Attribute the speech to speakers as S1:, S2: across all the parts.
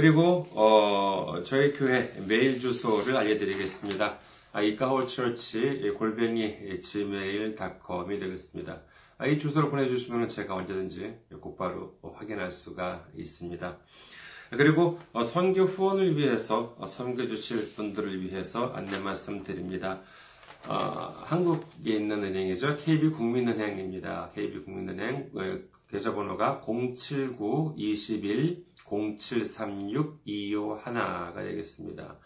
S1: 그리고 어, 저희 교회 메일 주소를 알려드리겠습니다. 아, 이카홀처치 골뱅이 gmail.com이 되겠습니다. 아, 이 주소를 보내주시면 제가 언제든지 곧바로 확인할 수가 있습니다. 그리고 어, 선교 후원을 위해서 어, 선교 주실 분들을 위해서 안내 말씀 드립니다. 어, 한국에 있는 은행이죠. KB국민은행입니다. KB국민은행 계좌번호가 079-21 0736-251가 되겠습니다.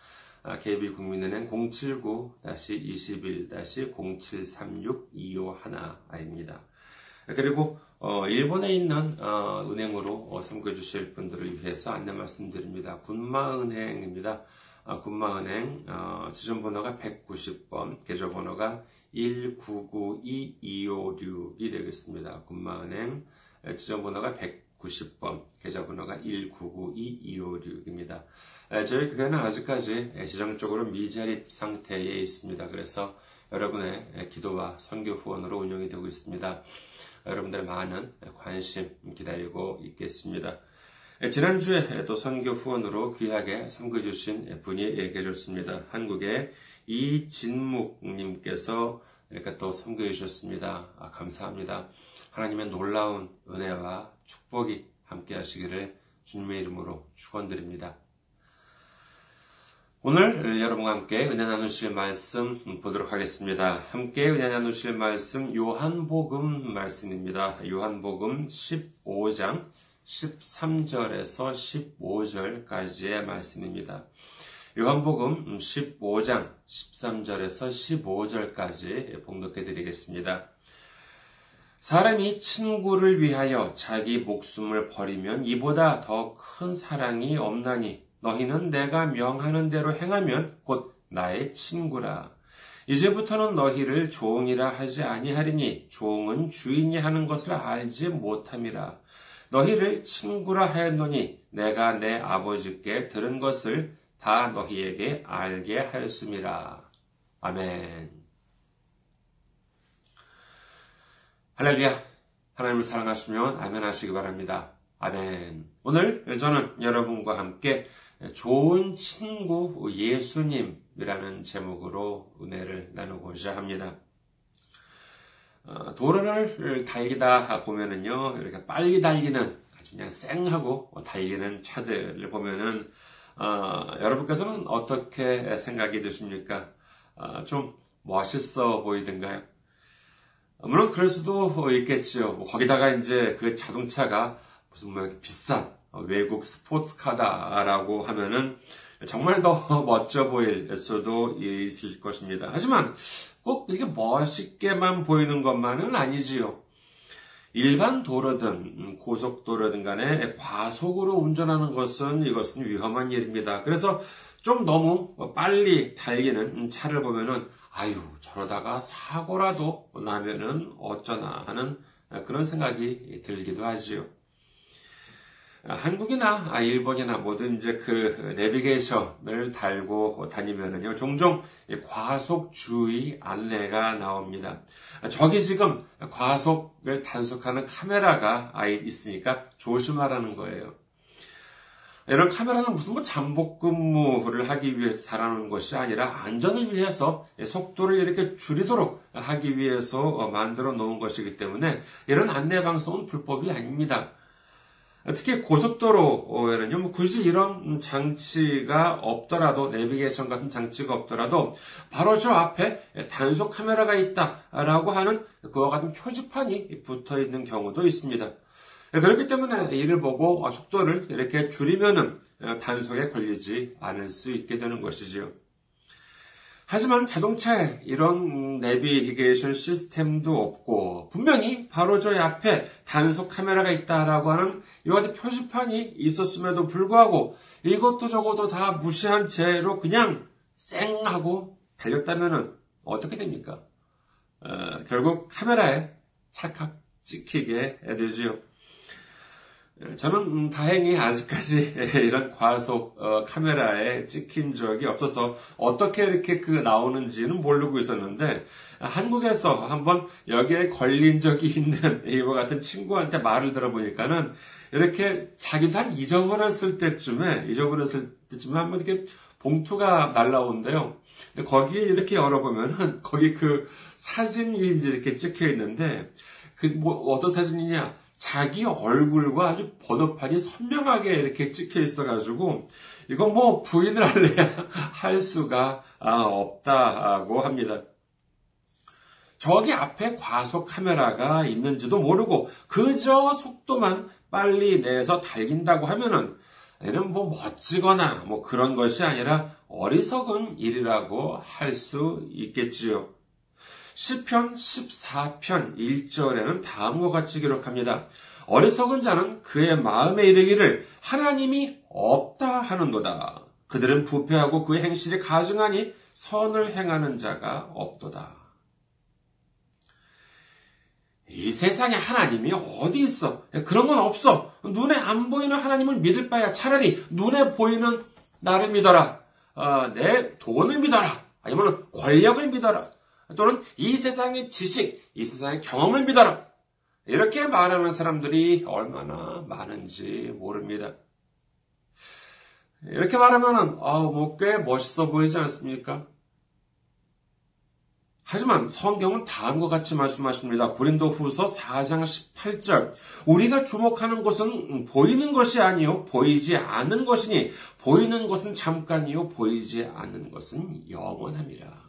S1: KB국민은행 079-21-0736-251입니다. 그리고 어, 일본에 있는 어, 은행으로 어, 섬겨주실 분들을 위해서 안내 말씀드립니다. 군마은행입니다. 군마은행 지점번호가 190번, 계좌번호가 1992256이 되겠습니다. 군마은행 지점번호가 190번, 계좌번호가 1992256입니다. 저희 교회는 아직까지 재정적으로 미자립 상태에 있습니다. 그래서 여러분의 기도와 선교 후원으로 운영이 되고 있습니다. 여러분들의 많은 관심 기다리고 있겠습니다. 지난주에 또 선교 후원으로 귀하게 섬겨주신 분이 계셨습니다. 한국의 이진묵님께서 이렇게 또 섬겨 주셨습니다. 아, 감사합니다. 하나님의 놀라운 은혜와 축복이 함께 하시기를 주님의 이름으로 축원드립니다. 오늘 여러분과 함께 은혜 나누실 말씀 보도록 하겠습니다. 함께 은혜 나누실 말씀 요한복음 말씀입니다. 요한복음 15장 13절에서 15절까지의 말씀입니다. 요한복음 15장 13절에서 15절까지 봉독해 드리겠습니다. 사람이 친구를 위하여 자기 목숨을 버리면 이보다 더 큰 사랑이 없나니 너희는 내가 명하는 대로 행하면 곧 나의 친구라. 이제부터는 너희를 종이라 하지 아니하리니 종은 주인이 하는 것을 알지 못함이라. 너희를 친구라 하였노니 내가 내 아버지께 들은 것을 다 너희에게 알게 하였음이라. 아멘. 할렐루야. 하나님을 사랑하시면 아멘 하시기 바랍니다. 아멘. 오늘 저는 여러분과 함께 좋은 친구 예수님이라는 제목으로 은혜를 나누고자 합니다. 어, 도로를 달리다 보면은요, 이렇게 빨리 달리는 아주 그냥 쌩하고 달리는 차들을 보면은 어, 여러분께서는 어떻게 생각이 드십니까? 어, 좀 멋있어 보이던가요? 물론 그럴 수도 있겠지요. 뭐 거기다가 이제 그 자동차가 무슨 뭐 비싼 어, 외국 스포츠카다라고 하면은 정말 더 멋져 보일 수도 있을 것입니다. 하지만 꼭 이게 멋있게만 보이는 것만은 아니지요. 일반 도로든 고속도로든 간에 과속으로 운전하는 것은 이것은 위험한 일입니다. 그래서 좀 너무 빨리 달리는 차를 보면은 아유 저러다가 사고라도 나면은 어쩌나 하는 그런 생각이 들기도 하지요. 한국이나 아, 일본이나 뭐든 이제 그 내비게이션을 달고 다니면은요, 종종 과속주의 안내가 나옵니다. 저기 지금 과속을 단속하는 카메라가 있으니까 조심하라는 거예요. 이런 카메라는 무슨 뭐 잠복 근무를 하기 위해서 달아놓은 것이 아니라 안전을 위해서 속도를 이렇게 줄이도록 하기 위해서 만들어 놓은 것이기 때문에 이런 안내 방송은 불법이 아닙니다. 특히 고속도로에는요, 뭐 굳이 이런 장치가 없더라도, 내비게이션 같은 장치가 없더라도, 바로 저 앞에 단속 카메라가 있다라고 하는 그와 같은 표지판이 붙어 있는 경우도 있습니다. 그렇기 때문에 이를 보고 속도를 이렇게 줄이면은 단속에 걸리지 않을 수 있게 되는 것이지요. 하지만 자동차에 이런 내비게이션 시스템도 없고 분명히 바로 저희 앞에 단속 카메라가 있다라고 하는 이와 같은 표지판이 있었음에도 불구하고 이것도 저것도 다 무시한 채로 그냥 쌩 하고 달렸다면 어떻게 됩니까? 어, 결국 카메라에 찰칵 찍히게 되지요. 저는 음, 다행히 아직까지 이런 과속 어, 카메라에 찍힌 적이 없어서 어떻게 이렇게 그 나오는지는 모르고 있었는데 한국에서 한번 여기에 걸린 적이 있는 이와 같은 친구한테 말을 들어보니까는 이렇게 자기도 한 잊어버렸을 때쯤에 잊어버렸을 때쯤에 한번 이렇게 봉투가 날라오는데요. 거기 이렇게 열어보면은 거기 그 사진이 이제 이렇게 찍혀 있는데 그 뭐 어떤 사진이냐? 자기 얼굴과 아주 번호판이 선명하게 이렇게 찍혀 있어가지고 이건 뭐 부인을 할래야 할 수가 아, 없다고 합니다. 저기 앞에 과속 카메라가 있는지도 모르고 그저 속도만 빨리 내서 달긴다고 하면은 얘는 뭐 멋지거나 뭐 그런 것이 아니라 어리석은 일이라고 할 수 있겠지요. 시편 14편 1절에는 다음과 같이 기록합니다. 어리석은 자는 그의 마음에 이르기를 하나님이 없다 하는도다. 그들은 부패하고 그의 행실이 가증하니 선을 행하는 자가 없도다. 이 세상에 하나님이 어디 있어? 그런 건 없어. 눈에 안 보이는 하나님을 믿을 바야 차라리 눈에 보이는 나를 믿어라. 어, 내 돈을 믿어라. 아니면 권력을 믿어라. 또는 이 세상의 지식, 이 세상의 경험을 믿어라. 이렇게 말하는 사람들이 얼마나 많은지 모릅니다. 이렇게 말하면은, 아, 뭐, 꽤 멋있어 보이지 않습니까? 하지만 성경은 다음과 같이 말씀하십니다. 고린도 후서 4장 18절. 우리가 주목하는 것은 보이는 것이 아니요. 보이지 않는 것이니, 보이는 것은 잠깐이요. 보이지 않는 것은 영원함이라.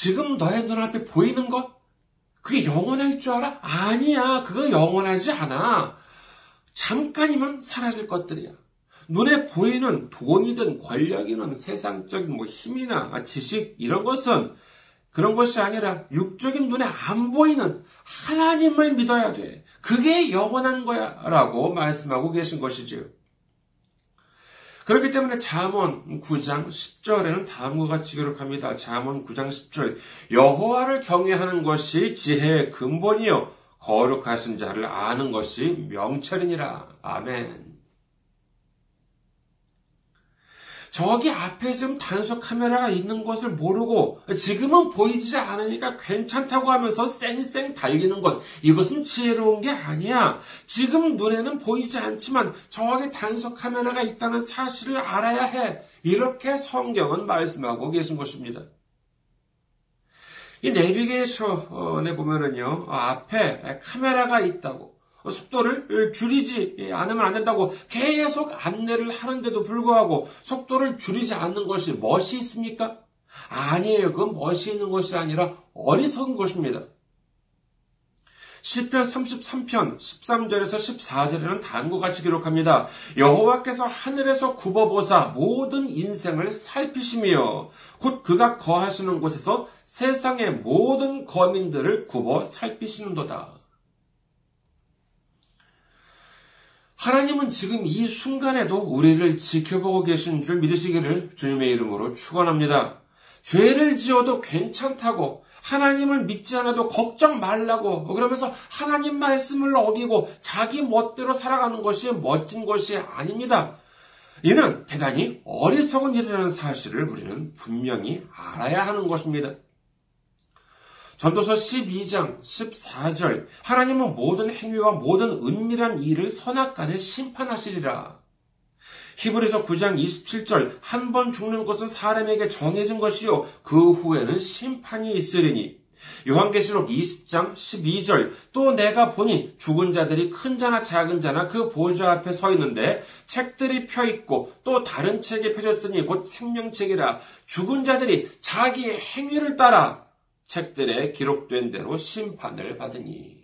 S1: 지금 너의 눈앞에 보이는 것? 그게 영원할 줄 알아? 아니야. 그거 영원하지 않아. 잠깐이면 사라질 것들이야. 눈에 보이는 돈이든 권력이든 세상적인 뭐 힘이나 지식 이런 것은 그런 것이 아니라 육적인 눈에 안 보이는 하나님을 믿어야 돼. 그게 영원한 거야. 라고 말씀하고 계신 것이지요. 그렇기 때문에 잠언 9장 10절에는 다음과 같이 기록합니다. 잠언 9장 10절 여호와를 경외하는 것이 지혜의 근본이요 거룩하신 자를 아는 것이 명철이니라. 아멘. 저기 앞에 지금 단속 카메라가 있는 것을 모르고 지금은 보이지 않으니까 괜찮다고 하면서 쌩쌩 달리는 것. 이것은 지혜로운 게 아니야. 지금 눈에는 보이지 않지만 저기 단속 카메라가 있다는 사실을 알아야 해. 이렇게 성경은 말씀하고 계신 것입니다. 이 내비게이션에 보면은요, 앞에 카메라가 있다고. 속도를 줄이지 않으면 안 된다고 계속 안내를 하는데도 불구하고 속도를 줄이지 않는 것이 멋이 있습니까? 아니에요. 그건 멋이 있는 것이 아니라 어리석은 것입니다. 10편 33편 13절에서 14절에는 다음과 같이 기록합니다. 여호와께서 하늘에서 굽어보사 모든 인생을 살피시며 곧 그가 거하시는 곳에서 세상의 모든 거민들을 굽어 살피시는도다. 하나님은 지금 이 순간에도 우리를 지켜보고 계신 줄 믿으시기를 주님의 이름으로 축원합니다. 죄를 지어도 괜찮다고 하나님을 믿지 않아도 걱정 말라고 그러면서 하나님 말씀을 어기고 자기 멋대로 살아가는 것이 멋진 것이 아닙니다. 이는 대단히 어리석은 일이라는 사실을 우리는 분명히 알아야 하는 것입니다. 전도서 12장 14절 하나님은 모든 행위와 모든 은밀한 일을 선악간에 심판하시리라. 히브리서 9장 27절 한 번 죽는 것은 사람에게 정해진 것이요 그 후에는 심판이 있으리니 요한계시록 20장 12절 또 내가 보니 죽은 자들이 큰 자나 작은 자나 그 보좌 앞에 서 있는데 책들이 펴 있고 또 다른 책이 펴졌으니 곧 생명책이라 죽은 자들이 자기의 행위를 따라 책들에 기록된 대로 심판을 받으니.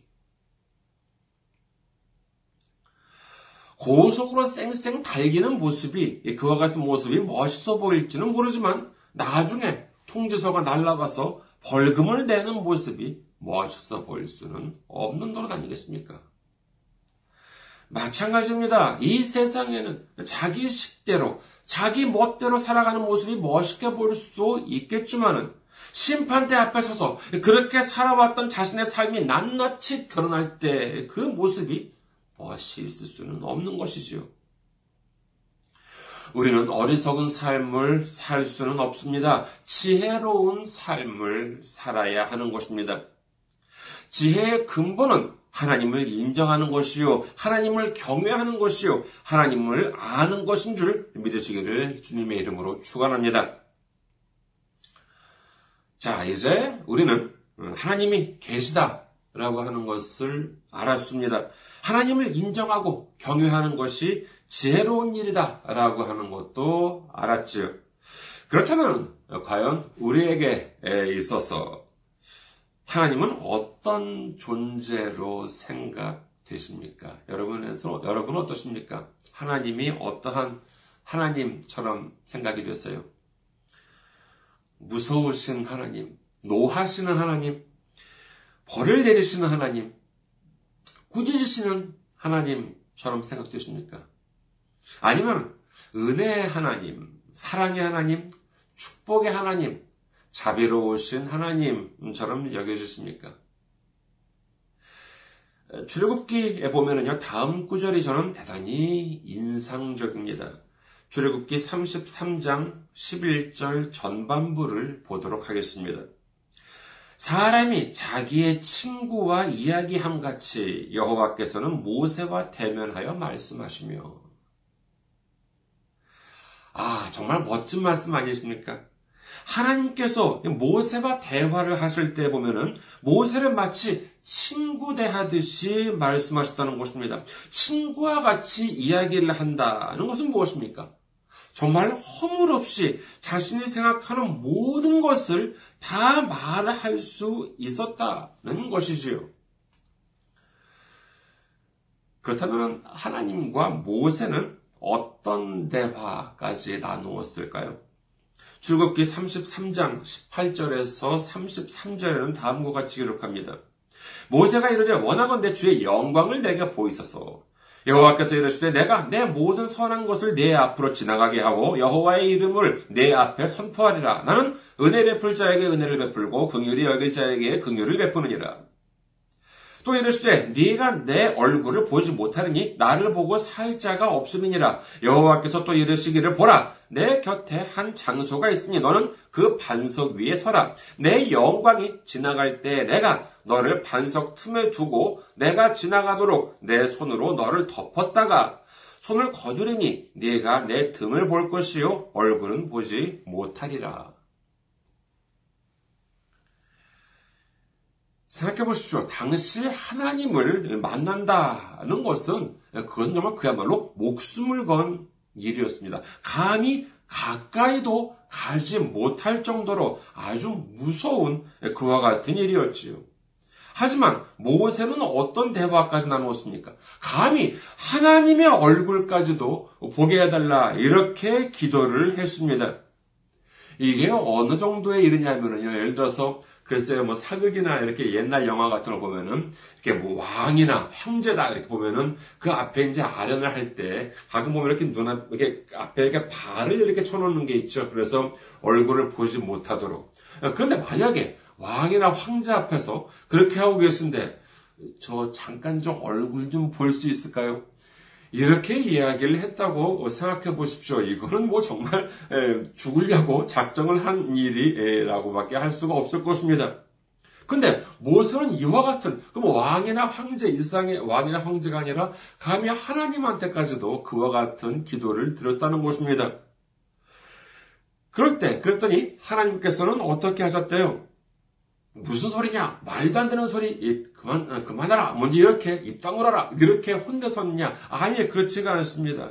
S1: 고속으로 쌩쌩 달기는 모습이 그와 같은 모습이 멋있어 보일지는 모르지만 나중에 통지서가 날라가서 벌금을 내는 모습이 멋있어 보일 수는 없는 노릇 아니겠습니까? 마찬가지입니다. 이 세상에는 자기 식대로, 자기 멋대로 살아가는 모습이 멋있게 보일 수도 있겠지만은 심판대 앞에 서서 그렇게 살아왔던 자신의 삶이 낱낱이 드러날 때 그 모습이 멋이 있을 수는 없는 것이지요. 우리는 어리석은 삶을 살 수는 없습니다. 지혜로운 삶을 살아야 하는 것입니다. 지혜의 근본은 하나님을 인정하는 것이요, 하나님을 경외하는 것이요, 하나님을 아는 것인 줄 믿으시기를 주님의 이름으로 축원합니다. 자, 이제 우리는 하나님이 계시다라고 하는 것을 알았습니다. 하나님을 인정하고 경외하는 것이 지혜로운 일이다라고 하는 것도 알았지요. 그렇다면 과연 우리에게 있어서 하나님은 어떤 존재로 생각되십니까? 여러분에서 여러분 어떠십니까? 하나님이 어떠한 하나님처럼 생각이 됐어요? 무서우신 하나님, 노하시는 하나님, 벌을 내리시는 하나님, 꾸짖으시는 하나님처럼 생각되십니까? 아니면 은혜의 하나님, 사랑의 하나님, 축복의 하나님, 자비로우신 하나님처럼 여겨주십니까? 출애굽기에 보면은요, 다음 구절이 저는 대단히 인상적입니다. 출애굽기 33장 11절 전반부를 보도록 하겠습니다. 사람이 자기의 친구와 이야기함 같이 여호와께서는 모세와 대면하여 말씀하시며 아 정말 멋진 말씀 아니십니까? 하나님께서 모세와 대화를 하실 때 보면은 모세를 마치 친구 대하듯이 말씀하셨다는 것입니다. 친구와 같이 이야기를 한다는 것은 무엇입니까? 정말 허물없이 자신이 생각하는 모든 것을 다 말할 수 있었다는 것이지요. 그렇다면 하나님과 모세는 어떤 대화까지 나누었을까요? 출국기 33장 18절에서 33절에는 다음과 같이 기록합니다. 모세가 이르되 원하건대 주의 영광을 내게 보이소서 여호와께서 이르시되 내가 내 모든 선한 것을 내 앞으로 지나가게 하고 여호와의 이름을 내 앞에 선포하리라. 나는 은혜 베풀 자에게 은혜를 베풀고 긍휼히 여길 자에게 긍휼을 베푸느니라. 또 이르시되 네가 내 얼굴을 보지 못하느니 나를 보고 살 자가 없음이니라. 여호와께서 또 이르시기를 보라. 내 곁에 한 장소가 있으니 너는 그 반석 위에 서라. 내 영광이 지나갈 때 내가 너를 반석 틈에 두고 내가 지나가도록 내 손으로 너를 덮었다가 손을 거두리니 네가 내 등을 볼 것이요 얼굴은 보지 못하리라 생각해 보십시오. 당시 하나님을 만난다는 것은 그것은 정말 그야말로 목숨을 건 일이었습니다. 감히 가까이도 가지 못할 정도로 아주 무서운 그와 같은 일이었지요. 하지만 모세는 어떤 대화까지 나누었습니까? 감히 하나님의 얼굴까지도 보게 해달라 이렇게 기도를 했습니다. 이게 어느 정도의 일이냐면요. 예를 들어서 글쎄요, 뭐 사극이나 이렇게 옛날 영화 같은 걸 보면은 이렇게 뭐 왕이나 황제다 이렇게 보면은 그 앞에 이제 아련을 할 때 가끔 보면 이렇게 눈앞 이렇게 앞에 이렇게 발을 이렇게 쳐놓는 게 있죠. 그래서 얼굴을 보지 못하도록. 그런데 만약에 왕이나 황제 앞에서 그렇게 하고 계신데 저 잠깐 좀 얼굴 좀 볼 수 있을까요? 이렇게 이야기를 했다고 생각해 보십시오. 이거는 뭐 정말 죽으려고 작정을 한 일이라고밖에 할 수가 없을 것입니다. 근데 모세는 이와 같은 그럼 왕이나 황제 일상의 왕이나 황제가 아니라 감히 하나님한테까지도 그와 같은 기도를 드렸다는 것입니다. 그럴 때 그랬더니 하나님께서는 어떻게 하셨대요? 무슨 소리냐? 말도 안 되는 소리. 그만, 어, 그만하라. 뭔지 이렇게 입 다물어라. 이렇게 혼내섰냐? 아예 그렇지가 않습니다.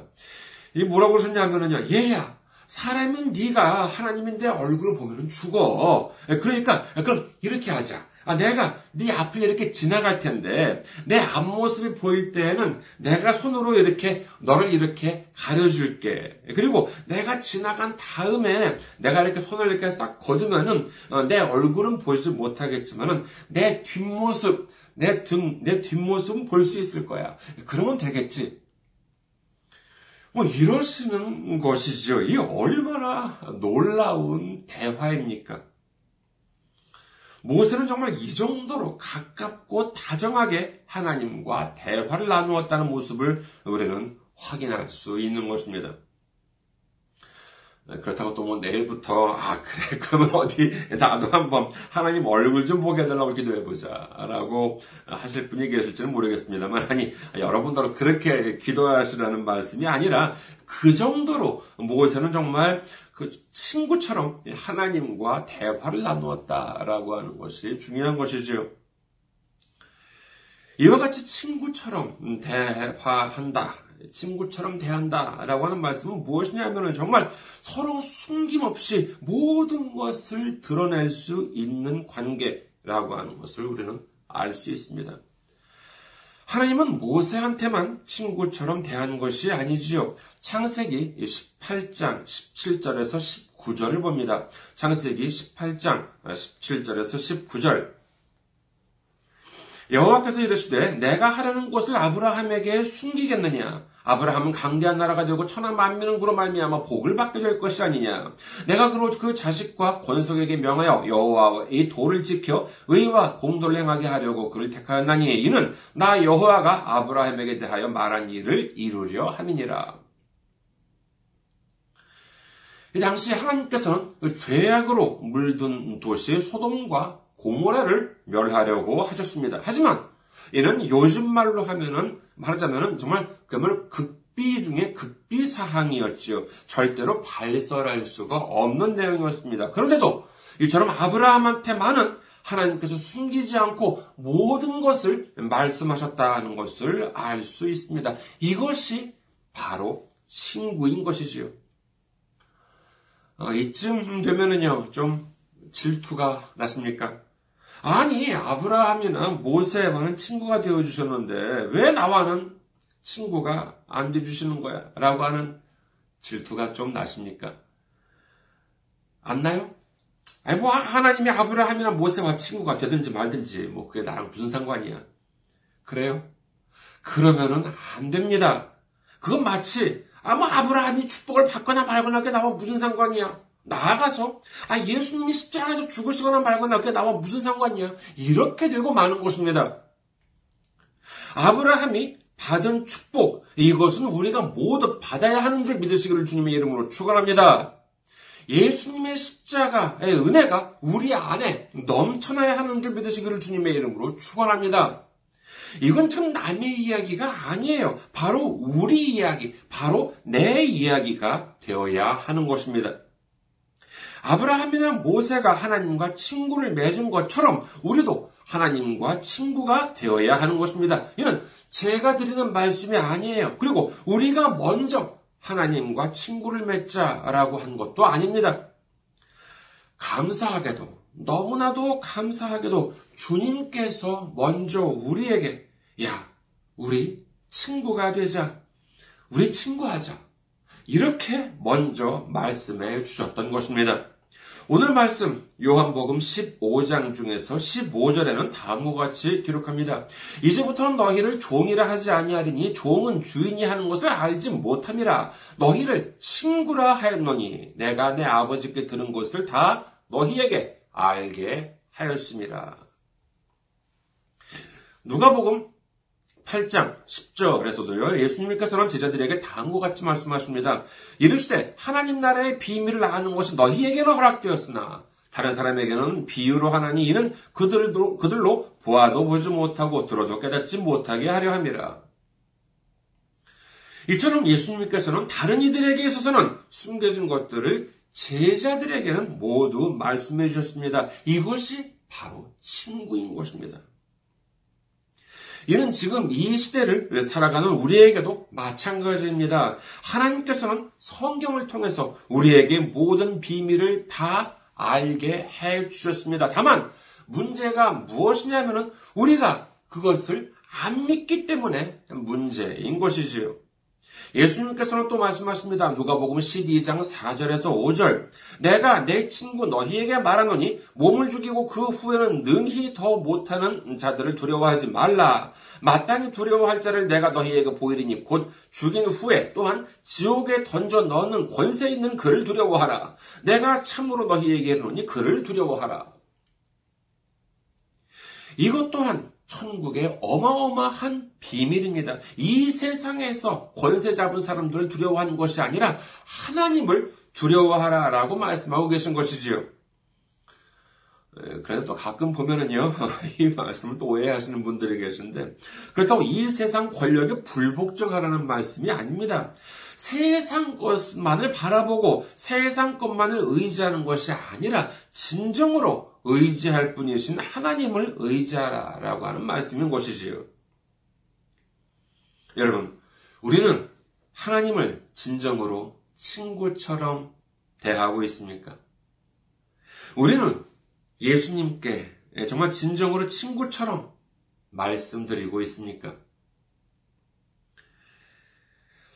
S1: 이 뭐라고 하셨냐면은요. 얘야. 사람은 네가 하나님인데 얼굴을 보면은 죽어. 그러니까 그럼 이렇게 하자. 아, 내가 네 앞을 이렇게 지나갈 텐데 내 앞모습이 보일 때에는 내가 손으로 이렇게 너를 이렇게 가려줄게. 그리고 내가 지나간 다음에 내가 이렇게 손을 이렇게 싹 거두면은 어, 내 얼굴은 보지 못하겠지만은 내 뒷모습, 내 등, 내 뒷모습은 볼 수 있을 거야. 그러면 되겠지. 뭐 이러시는 것이죠. 이 얼마나 놀라운 대화입니까? 모세는 정말 이 정도로 가깝고 다정하게 하나님과 대화를 나누었다는 모습을 우리는 확인할 수 있는 것입니다. 그렇다고 또 뭐 내일부터 아 그래 그러면 어디 나도 한번 하나님 얼굴 좀 보게 해달라고 기도해보자라고 하실 분이 계실지는 모르겠습니다만 아니 여러분들은 그렇게 기도하시라는 말씀이 아니라 그 정도로 모세는 정말 그 친구처럼 하나님과 대화를 나누었다라고 하는 것이 중요한 것이지요. 이와 같이 친구처럼 대화한다. 친구처럼 대한다라고 하는 말씀은 무엇이냐면은 정말 서로 숨김없이 모든 것을 드러낼 수 있는 관계라고 하는 것을 우리는 알 수 있습니다. 하나님은 모세한테만 친구처럼 대한 것이 아니지요. 창세기 18장 17절에서 19절을 봅니다. 창세기 18장 17절에서 19절. 여호와께서 이르시되 내가 하려는 것을 아브라함에게 숨기겠느냐? 아브라함은 강대한 나라가 되고 천하 만민은 그로 말미암아 복을 받게 될 것이 아니냐? 내가 그로 그 자식과 권속에게 명하여 여호와의 도를 지켜 의와 공도를 행하게 하려고 그를 택하였나니 이는 나 여호와가 아브라함에게 대하여 말한 일을 이루려 함이니라. 이 당시 하나님께서는 그 죄악으로 물든 도시 소돔과 고모라를 멸하려고 하셨습니다. 하지만 이는 요즘 말로 하면은 말하자면은 정말 그야말로 극비 중에 극비 사항이었지요. 절대로 발설할 수가 없는 내용이었습니다. 그런데도 이처럼 아브라함한테만은 하나님께서 숨기지 않고 모든 것을 말씀하셨다는 것을 알 수 있습니다. 이것이 바로 친구인 것이지요. 어, 이쯤 되면은요, 좀 질투가 나십니까? 아니, 아브라함이나 모세와는 친구가 되어주셨는데, 왜 나와는 친구가 안 돼주시는 거야? 라고 하는 질투가 좀 나십니까? 안 나요? 아니, 뭐, 하나님이 아브라함이나 모세와 친구가 되든지 말든지, 뭐, 그게 나랑 무슨 상관이야? 그래요? 그러면은 안 됩니다. 그건 마치, 아, 뭐, 아브라함이 축복을 받거나 말거나 그게 나와 무슨 상관이야? 나아가서 아 예수님이 십자가에서 죽으시거나 말거나 그게 나와 무슨 상관이야? 이렇게 되고 마는 것입니다. 아브라함이 받은 축복 이것은 우리가 모두 받아야 하는 줄 믿으시기를 주님의 이름으로 축원합니다. 예수님의 십자가의 은혜가 우리 안에 넘쳐나야 하는 줄 믿으시기를 주님의 이름으로 축원합니다. 이건 참 남의 이야기가 아니에요. 바로 우리 이야기, 바로 내 이야기가 되어야 하는 것입니다. 아브라함이나 모세가 하나님과 친구를 맺은 것처럼 우리도 하나님과 친구가 되어야 하는 것입니다. 이는 제가 드리는 말씀이 아니에요. 그리고 우리가 먼저 하나님과 친구를 맺자라고 한 것도 아닙니다. 감사하게도, 너무나도 감사하게도 주님께서 먼저 우리에게, 야, 우리 친구가 되자. 우리 친구하자. 이렇게 먼저 말씀해 주셨던 것입니다. 오늘 말씀 요한복음 15장 중에서 15절에는 다음과 같이 기록합니다. 이제부터는 너희를 종이라 하지 아니하리니 종은 주인이 하는 것을 알지 못함이라 너희를 친구라 하였노니 내가 내 아버지께 들은 것을 다 너희에게 알게 하였습니다. 누가복음 8장 10절에서도요, 예수님께서는 제자들에게 다음과 같이 말씀하십니다. 이르시되, 하나님 나라의 비밀을 아는 것이 너희에게는 허락되었으나, 다른 사람에게는 비유로 하나니 이는 그들도, 그들로 보아도 보지 못하고 들어도 깨닫지 못하게 하려 함이라. 이처럼 예수님께서는 다른 이들에게 있어서는 숨겨진 것들을 제자들에게는 모두 말씀해 주셨습니다. 이것이 바로 친구인 것입니다. 이는 지금 이 시대를 살아가는 우리에게도 마찬가지입니다. 하나님께서는 성경을 통해서 우리에게 모든 비밀을 다 알게 해 주셨습니다. 다만 문제가 무엇이냐면은 우리가 그것을 안 믿기 때문에 문제인 것이지요. 예수님께서는 또 말씀하십니다. 누가복음 12장 4절에서 5절. 내가 내 친구 너희에게 말하노니 몸을 죽이고 그 후에는 능히 더 못하는 자들을 두려워하지 말라. 마땅히 두려워할 자를 내가 너희에게 보이리니 곧 죽인 후에 또한 지옥에 던져 넣는 권세 있는 그를 두려워하라. 내가 참으로 너희에게 이르노니 그를 두려워하라. 이것 또한 천국의 어마어마한 비밀입니다. 이 세상에서 권세 잡은 사람들을 두려워하는 것이 아니라 하나님을 두려워하라 라고 말씀하고 계신 것이지요. 그런데 또 가끔 보면은요, 이 말씀을 또 오해하시는 분들이 계신데, 그렇다고 이 세상 권력에 불복종하라는 말씀이 아닙니다. 세상 것만을 바라보고 세상 것만을 의지하는 것이 아니라, 진정으로 의지할 분이신 하나님을 의지하라라고 하는 말씀인 것이지요. 여러분, 우리는 하나님을 진정으로 친구처럼 대하고 있습니까? 우리는 예수님께 정말 진정으로 친구처럼 말씀드리고 있습니까?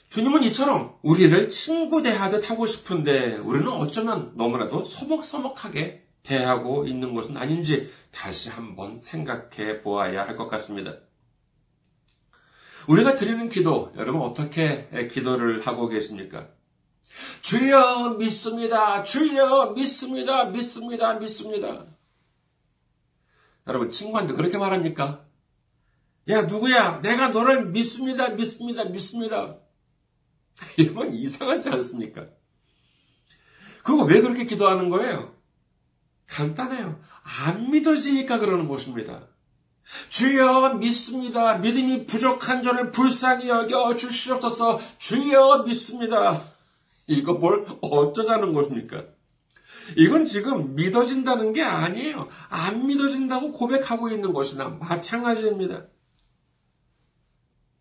S1: 주님은 이처럼 우리를 친구 대하듯 하고 싶은데 우리는 어쩌면 너무나도 소먹소먹하게 대하고 있는 것은 아닌지 다시 한번 생각해 보아야 할 것 같습니다. 우리가 드리는 기도, 여러분 어떻게 기도를 하고 계십니까? 주여 믿습니다. 주여 믿습니다. 믿습니다. 믿습니다. 여러분 친구한테 그렇게 말합니까? 야 누구야? 내가 너를 믿습니다. 믿습니다. 믿습니다. 이건 이상하지 않습니까? 그거 왜 그렇게 기도하는 거예요? 간단해요. 안 믿어지니까 그러는 것입니다. 주여 믿습니다. 믿음이 부족한 저를 불쌍히 여겨 주시옵소서. 주여 믿습니다. 이거 뭘 어쩌자는 것입니까? 이건 지금 믿어진다는 게 아니에요. 안 믿어진다고 고백하고 있는 것이나 마찬가지입니다.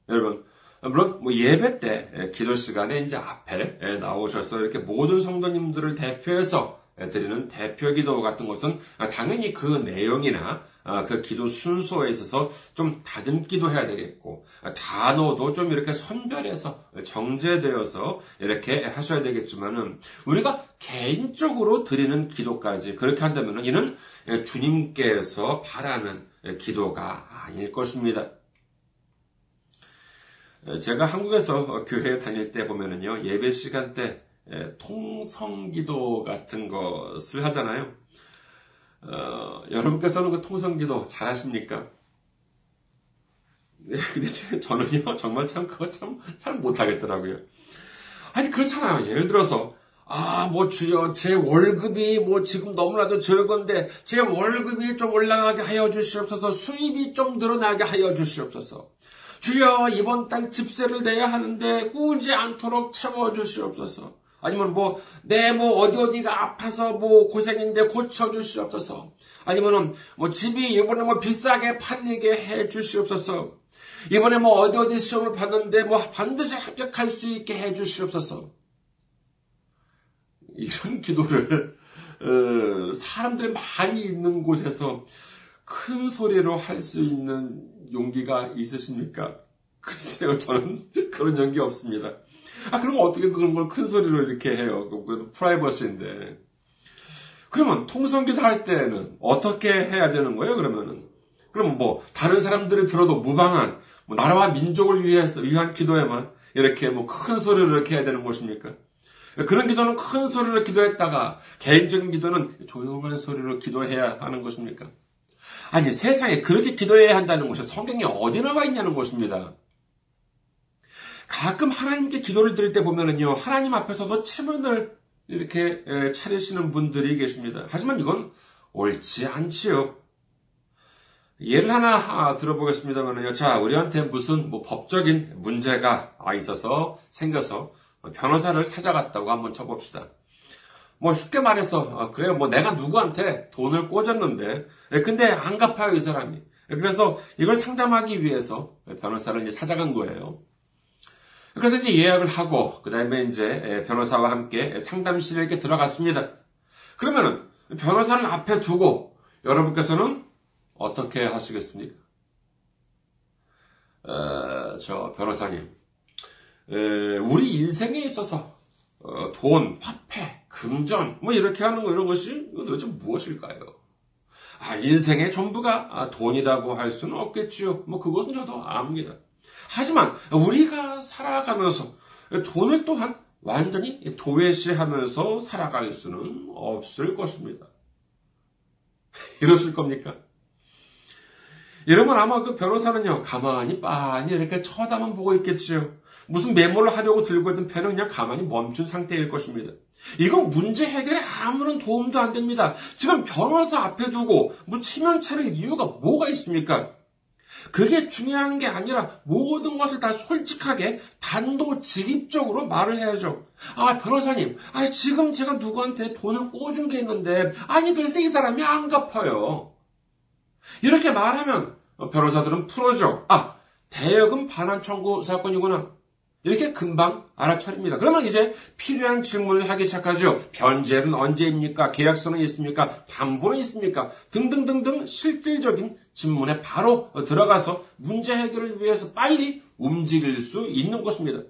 S1: 여러분, 물론 뭐 예배 때 기도 시간에 이제 앞에 나오셔서 이렇게 모든 성도님들을 대표해서 드리는 대표 기도 같은 것은 당연히 그 내용이나 아, 그 기도 순서에 있어서 좀 다듬기도 해야 되겠고 단어도 좀 이렇게 선별해서 정제되어서 이렇게 하셔야 되겠지만은 우리가 개인적으로 드리는 기도까지 그렇게 한다면 이는 주님께서 바라는 기도가 아닐 것입니다. 제가 한국에서 교회 다닐 때 보면은요 예배 시간 때 예, 통성기도 같은 것을 하잖아요. 어, 여러분께서는 그 통성기도 잘 하십니까? 네, 근데 저는요, 정말 참, 그거 참, 잘 못하겠더라고요. 아니, 그렇잖아요. 예를 들어서, 아, 뭐, 주여, 제 월급이 뭐 지금 너무나도 적은데, 제 월급이 좀 올라가게 하여 주시옵소서, 수입이 좀 늘어나게 하여 주시옵소서. 주여, 이번 달 집세를 내야 하는데, 꾸지 않도록 채워 주시옵소서. 아니면 뭐, 내 뭐 어디 어디가 아파서 뭐 고생인데 고쳐주시옵소서. 아니면은 뭐 집이 이번에 뭐 비싸게 팔리게 해 주시옵소서. 이번에 뭐 어디 어디 시험을 봤는데 뭐 반드시 합격할 수 있게 해 주시옵소서. 이런 기도를 어, 사람들이 많이 있는 곳에서 큰 소리로 할 수 있는 용기가 있으십니까? 글쎄요, 저는 그런 용기 없습니다. 아, 그럼 어떻게 그런 걸 큰 소리로 이렇게 해요? 그래도 프라이버시인데. 그러면 통성기도 할 때는 어떻게 해야 되는 거예요, 그러면은? 그럼 뭐, 다른 사람들이 들어도 무방한, 뭐 나라와 민족을 위해서, 위한 기도에만 이렇게 뭐 큰 소리로 이렇게 해야 되는 것입니까? 그런 기도는 큰 소리로 기도했다가, 개인적인 기도는 조용한 소리로 기도해야 하는 것입니까? 아니, 세상에 그렇게 기도해야 한다는 것이 성경에 어디 나와 있냐는 것입니다. 가끔 하나님께 기도를 드릴 때 보면은요, 하나님 앞에서도 체면을 이렇게 차리시는 분들이 계십니다. 하지만 이건 옳지 않지요. 예를 하나 아, 들어보겠습니다만요. 자, 우리한테 무슨 뭐 법적인 문제가 있어서 생겨서 변호사를 찾아갔다고 한번 쳐봅시다. 뭐 쉽게 말해서 어, 그래요. 뭐 내가 누구한테 돈을 꽂았는데 근데 안 갚아요 이 사람이. 그래서 이걸 상담하기 위해서 변호사를 이제 찾아간 거예요. 그래서 이제 예약을 하고 그 다음에 이제 변호사와 함께 상담실에 들어갔습니다. 그러면은 변호사를 앞에 두고 여러분께서는 어떻게 하시겠습니까? 에, 저 변호사님, 에, 우리 인생에 있어서 어, 돈, 화폐, 금전, 뭐 이렇게 하는 거 이런 것이 도대체 무엇일까요? 아, 인생의 전부가 아, 돈이라고 할 수는 없겠지요. 뭐 그것은 저도 압니다. 하지만 우리가 살아가면서 돈을 또한 완전히 도외시하면서 살아갈 수는 없을 것입니다. 이러실 겁니까? 여러분 아마 그 변호사는요 가만히 빤히 이렇게 쳐다만 보고 있겠지요. 무슨 메모를 하려고 들고 있던 펜은 그냥 가만히 멈춘 상태일 것입니다. 이건 문제 해결에 아무런 도움도 안 됩니다. 지금 변호사 앞에 두고 뭐 체면 차릴 이유가 뭐가 있습니까? 그게 중요한 게 아니라 모든 것을 다 솔직하게 단도직입적으로 말을 해야죠. 아, 변호사님, 아, 지금 제가 누구한테 돈을 꿔준 게 있는데, 아니, 글쎄 이 사람이 안 갚아요. 이렇게 말하면 변호사들은 풀어줘. 아, 대여금 반환 청구 사건이구나. 이렇게 금방 알아차립니다. 그러면 이제 필요한 질문을 하기 시작하죠. 변제는 언제입니까? 계약서는 있습니까? 담보는 있습니까? 등등등등 실질적인 질문에 바로 들어가서 문제 해결을 위해서 빨리 움직일 수 있는 것입니다.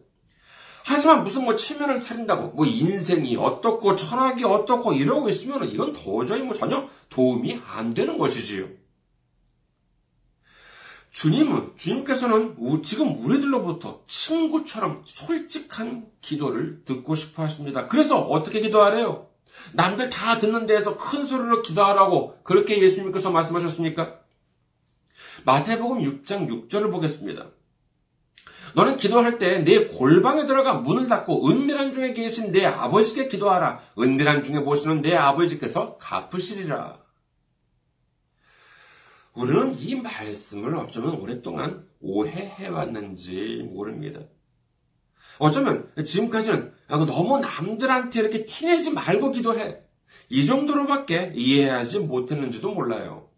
S1: 하지만 무슨 뭐 체면을 차린다고 뭐 인생이 어떻고 철학이 어떻고 이러고 있으면 이건 도저히 뭐 전혀 도움이 안 되는 것이지요. 주님은, 주님께서는 지금 우리들로부터 친구처럼 솔직한 기도를 듣고 싶어 하십니다. 그래서 어떻게 기도하래요? 남들 다 듣는 데에서 큰 소리로 기도하라고 그렇게 예수님께서 말씀하셨습니까? 마태복음 6장 6절을 보겠습니다. 너는 기도할 때 내 골방에 들어가 문을 닫고 은밀한 중에 계신 내 아버지께 기도하라. 은밀한 중에 보시는 내 아버지께서 갚으시리라. 우리는 이 말씀을 어쩌면 오랫동안 오해해왔는지 모릅니다. 어쩌면 지금까지는 너무 남들한테 이렇게 티내지 말고 기도해. 이 정도로밖에 이해하지 못했는지도 몰라요.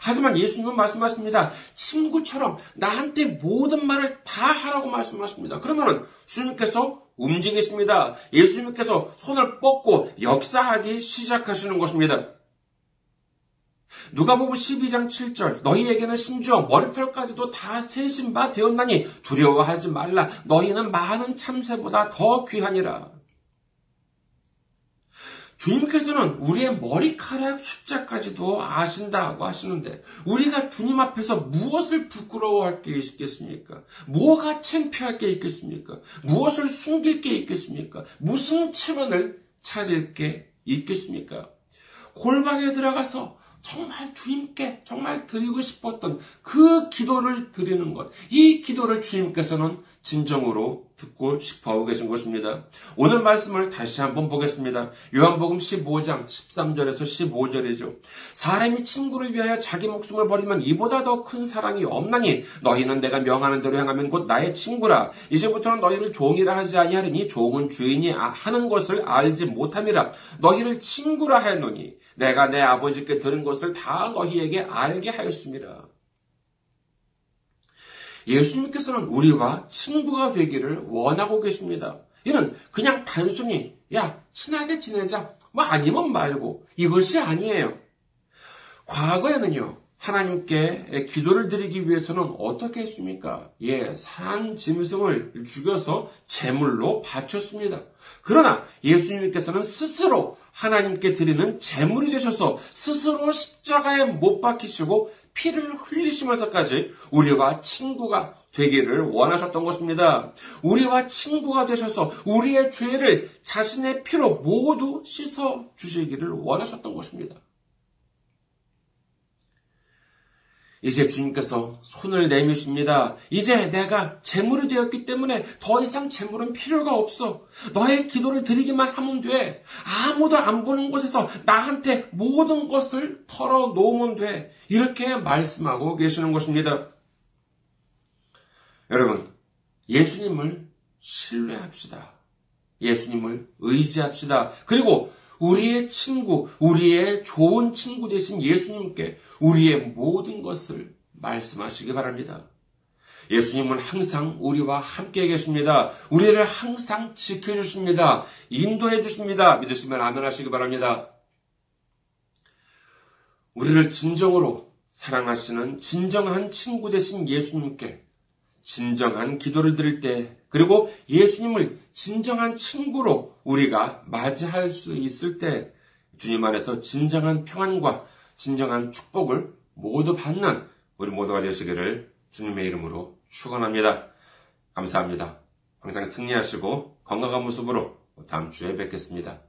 S1: 하지만 예수님은 말씀하십니다. 친구처럼 나한테 모든 말을 다 하라고 말씀하십니다. 그러면은 주님께서 움직이십니다. 예수님께서 손을 뻗고 역사하기 시작하시는 것입니다. 누가 보면 12장 7절 너희에게는 심지어 머리털까지도 다 세신 바 되었나니 두려워하지 말라 너희는 많은 참새보다 더 귀하니라. 주님께서는 우리의 머리카락 숫자까지도 아신다고 하시는데 우리가 주님 앞에서 무엇을 부끄러워할 게 있겠습니까? 뭐가 창피할 게 있겠습니까? 무엇을 숨길 게 있겠습니까? 무슨 체면을 차릴 게 있겠습니까? 골방에 들어가서 정말 주님께 정말 드리고 싶었던 그 기도를 드리는 것. 이 기도를 주님께서는 진정으로 듣고 싶어 하고 계신 것입니다. 오늘 말씀을 다시 한번 보겠습니다. 요한복음 15장 13절에서 15절이죠. 사람이 친구를 위하여 자기 목숨을 버리면 이보다 더 큰 사랑이 없나니 너희는 내가 명하는 대로 행하면 곧 나의 친구라. 이제부터는 너희를 종이라 하지 아니하리니 종은 주인이 하는 것을 알지 못함이라. 너희를 친구라 하노니 내가 내 아버지께 들은 것을 다 너희에게 알게 하였습니다. 예수님께서는 우리와 친구가 되기를 원하고 계십니다. 이는 그냥 단순히 야 친하게 지내자 뭐 아니면 말고 이것이 아니에요. 과거에는요 하나님께 기도를 드리기 위해서는 어떻게 했습니까? 예, 산 짐승을 죽여서 제물로 바쳤습니다. 그러나 예수님께서는 스스로 하나님께 드리는 제물이 되셔서 스스로 십자가에 못 박히시고 피를 흘리시면서까지 우리와 친구가 되기를 원하셨던 것입니다. 우리와 친구가 되셔서 우리의 죄를 자신의 피로 모두 씻어 주시기를 원하셨던 것입니다. 이제 주님께서 손을 내미십니다. 이제 내가 재물이 되었기 때문에 더 이상 재물은 필요가 없어. 너의 기도를 드리기만 하면 돼. 아무도 안 보는 곳에서 나한테 모든 것을 털어 놓으면 돼. 이렇게 말씀하고 계시는 것입니다. 여러분, 예수님을 신뢰합시다. 예수님을 의지합시다. 그리고 우리의 친구, 우리의 좋은 친구 되신 예수님께 우리의 모든 것을 말씀하시기 바랍니다. 예수님은 항상 우리와 함께 계십니다. 우리를 항상 지켜주십니다. 인도해 주십니다. 믿으시면 아멘 하시기 바랍니다. 우리를 진정으로 사랑하시는 진정한 친구 되신 예수님께 진정한 기도를 드릴 때, 그리고 예수님을 진정한 친구로 우리가 맞이할 수 있을 때, 주님 안에서 진정한 평안과 진정한 축복을 모두 받는 우리 모두가 되시기를 주님의 이름으로 축원합니다. 감사합니다. 항상 승리하시고 건강한 모습으로 다음 주에 뵙겠습니다.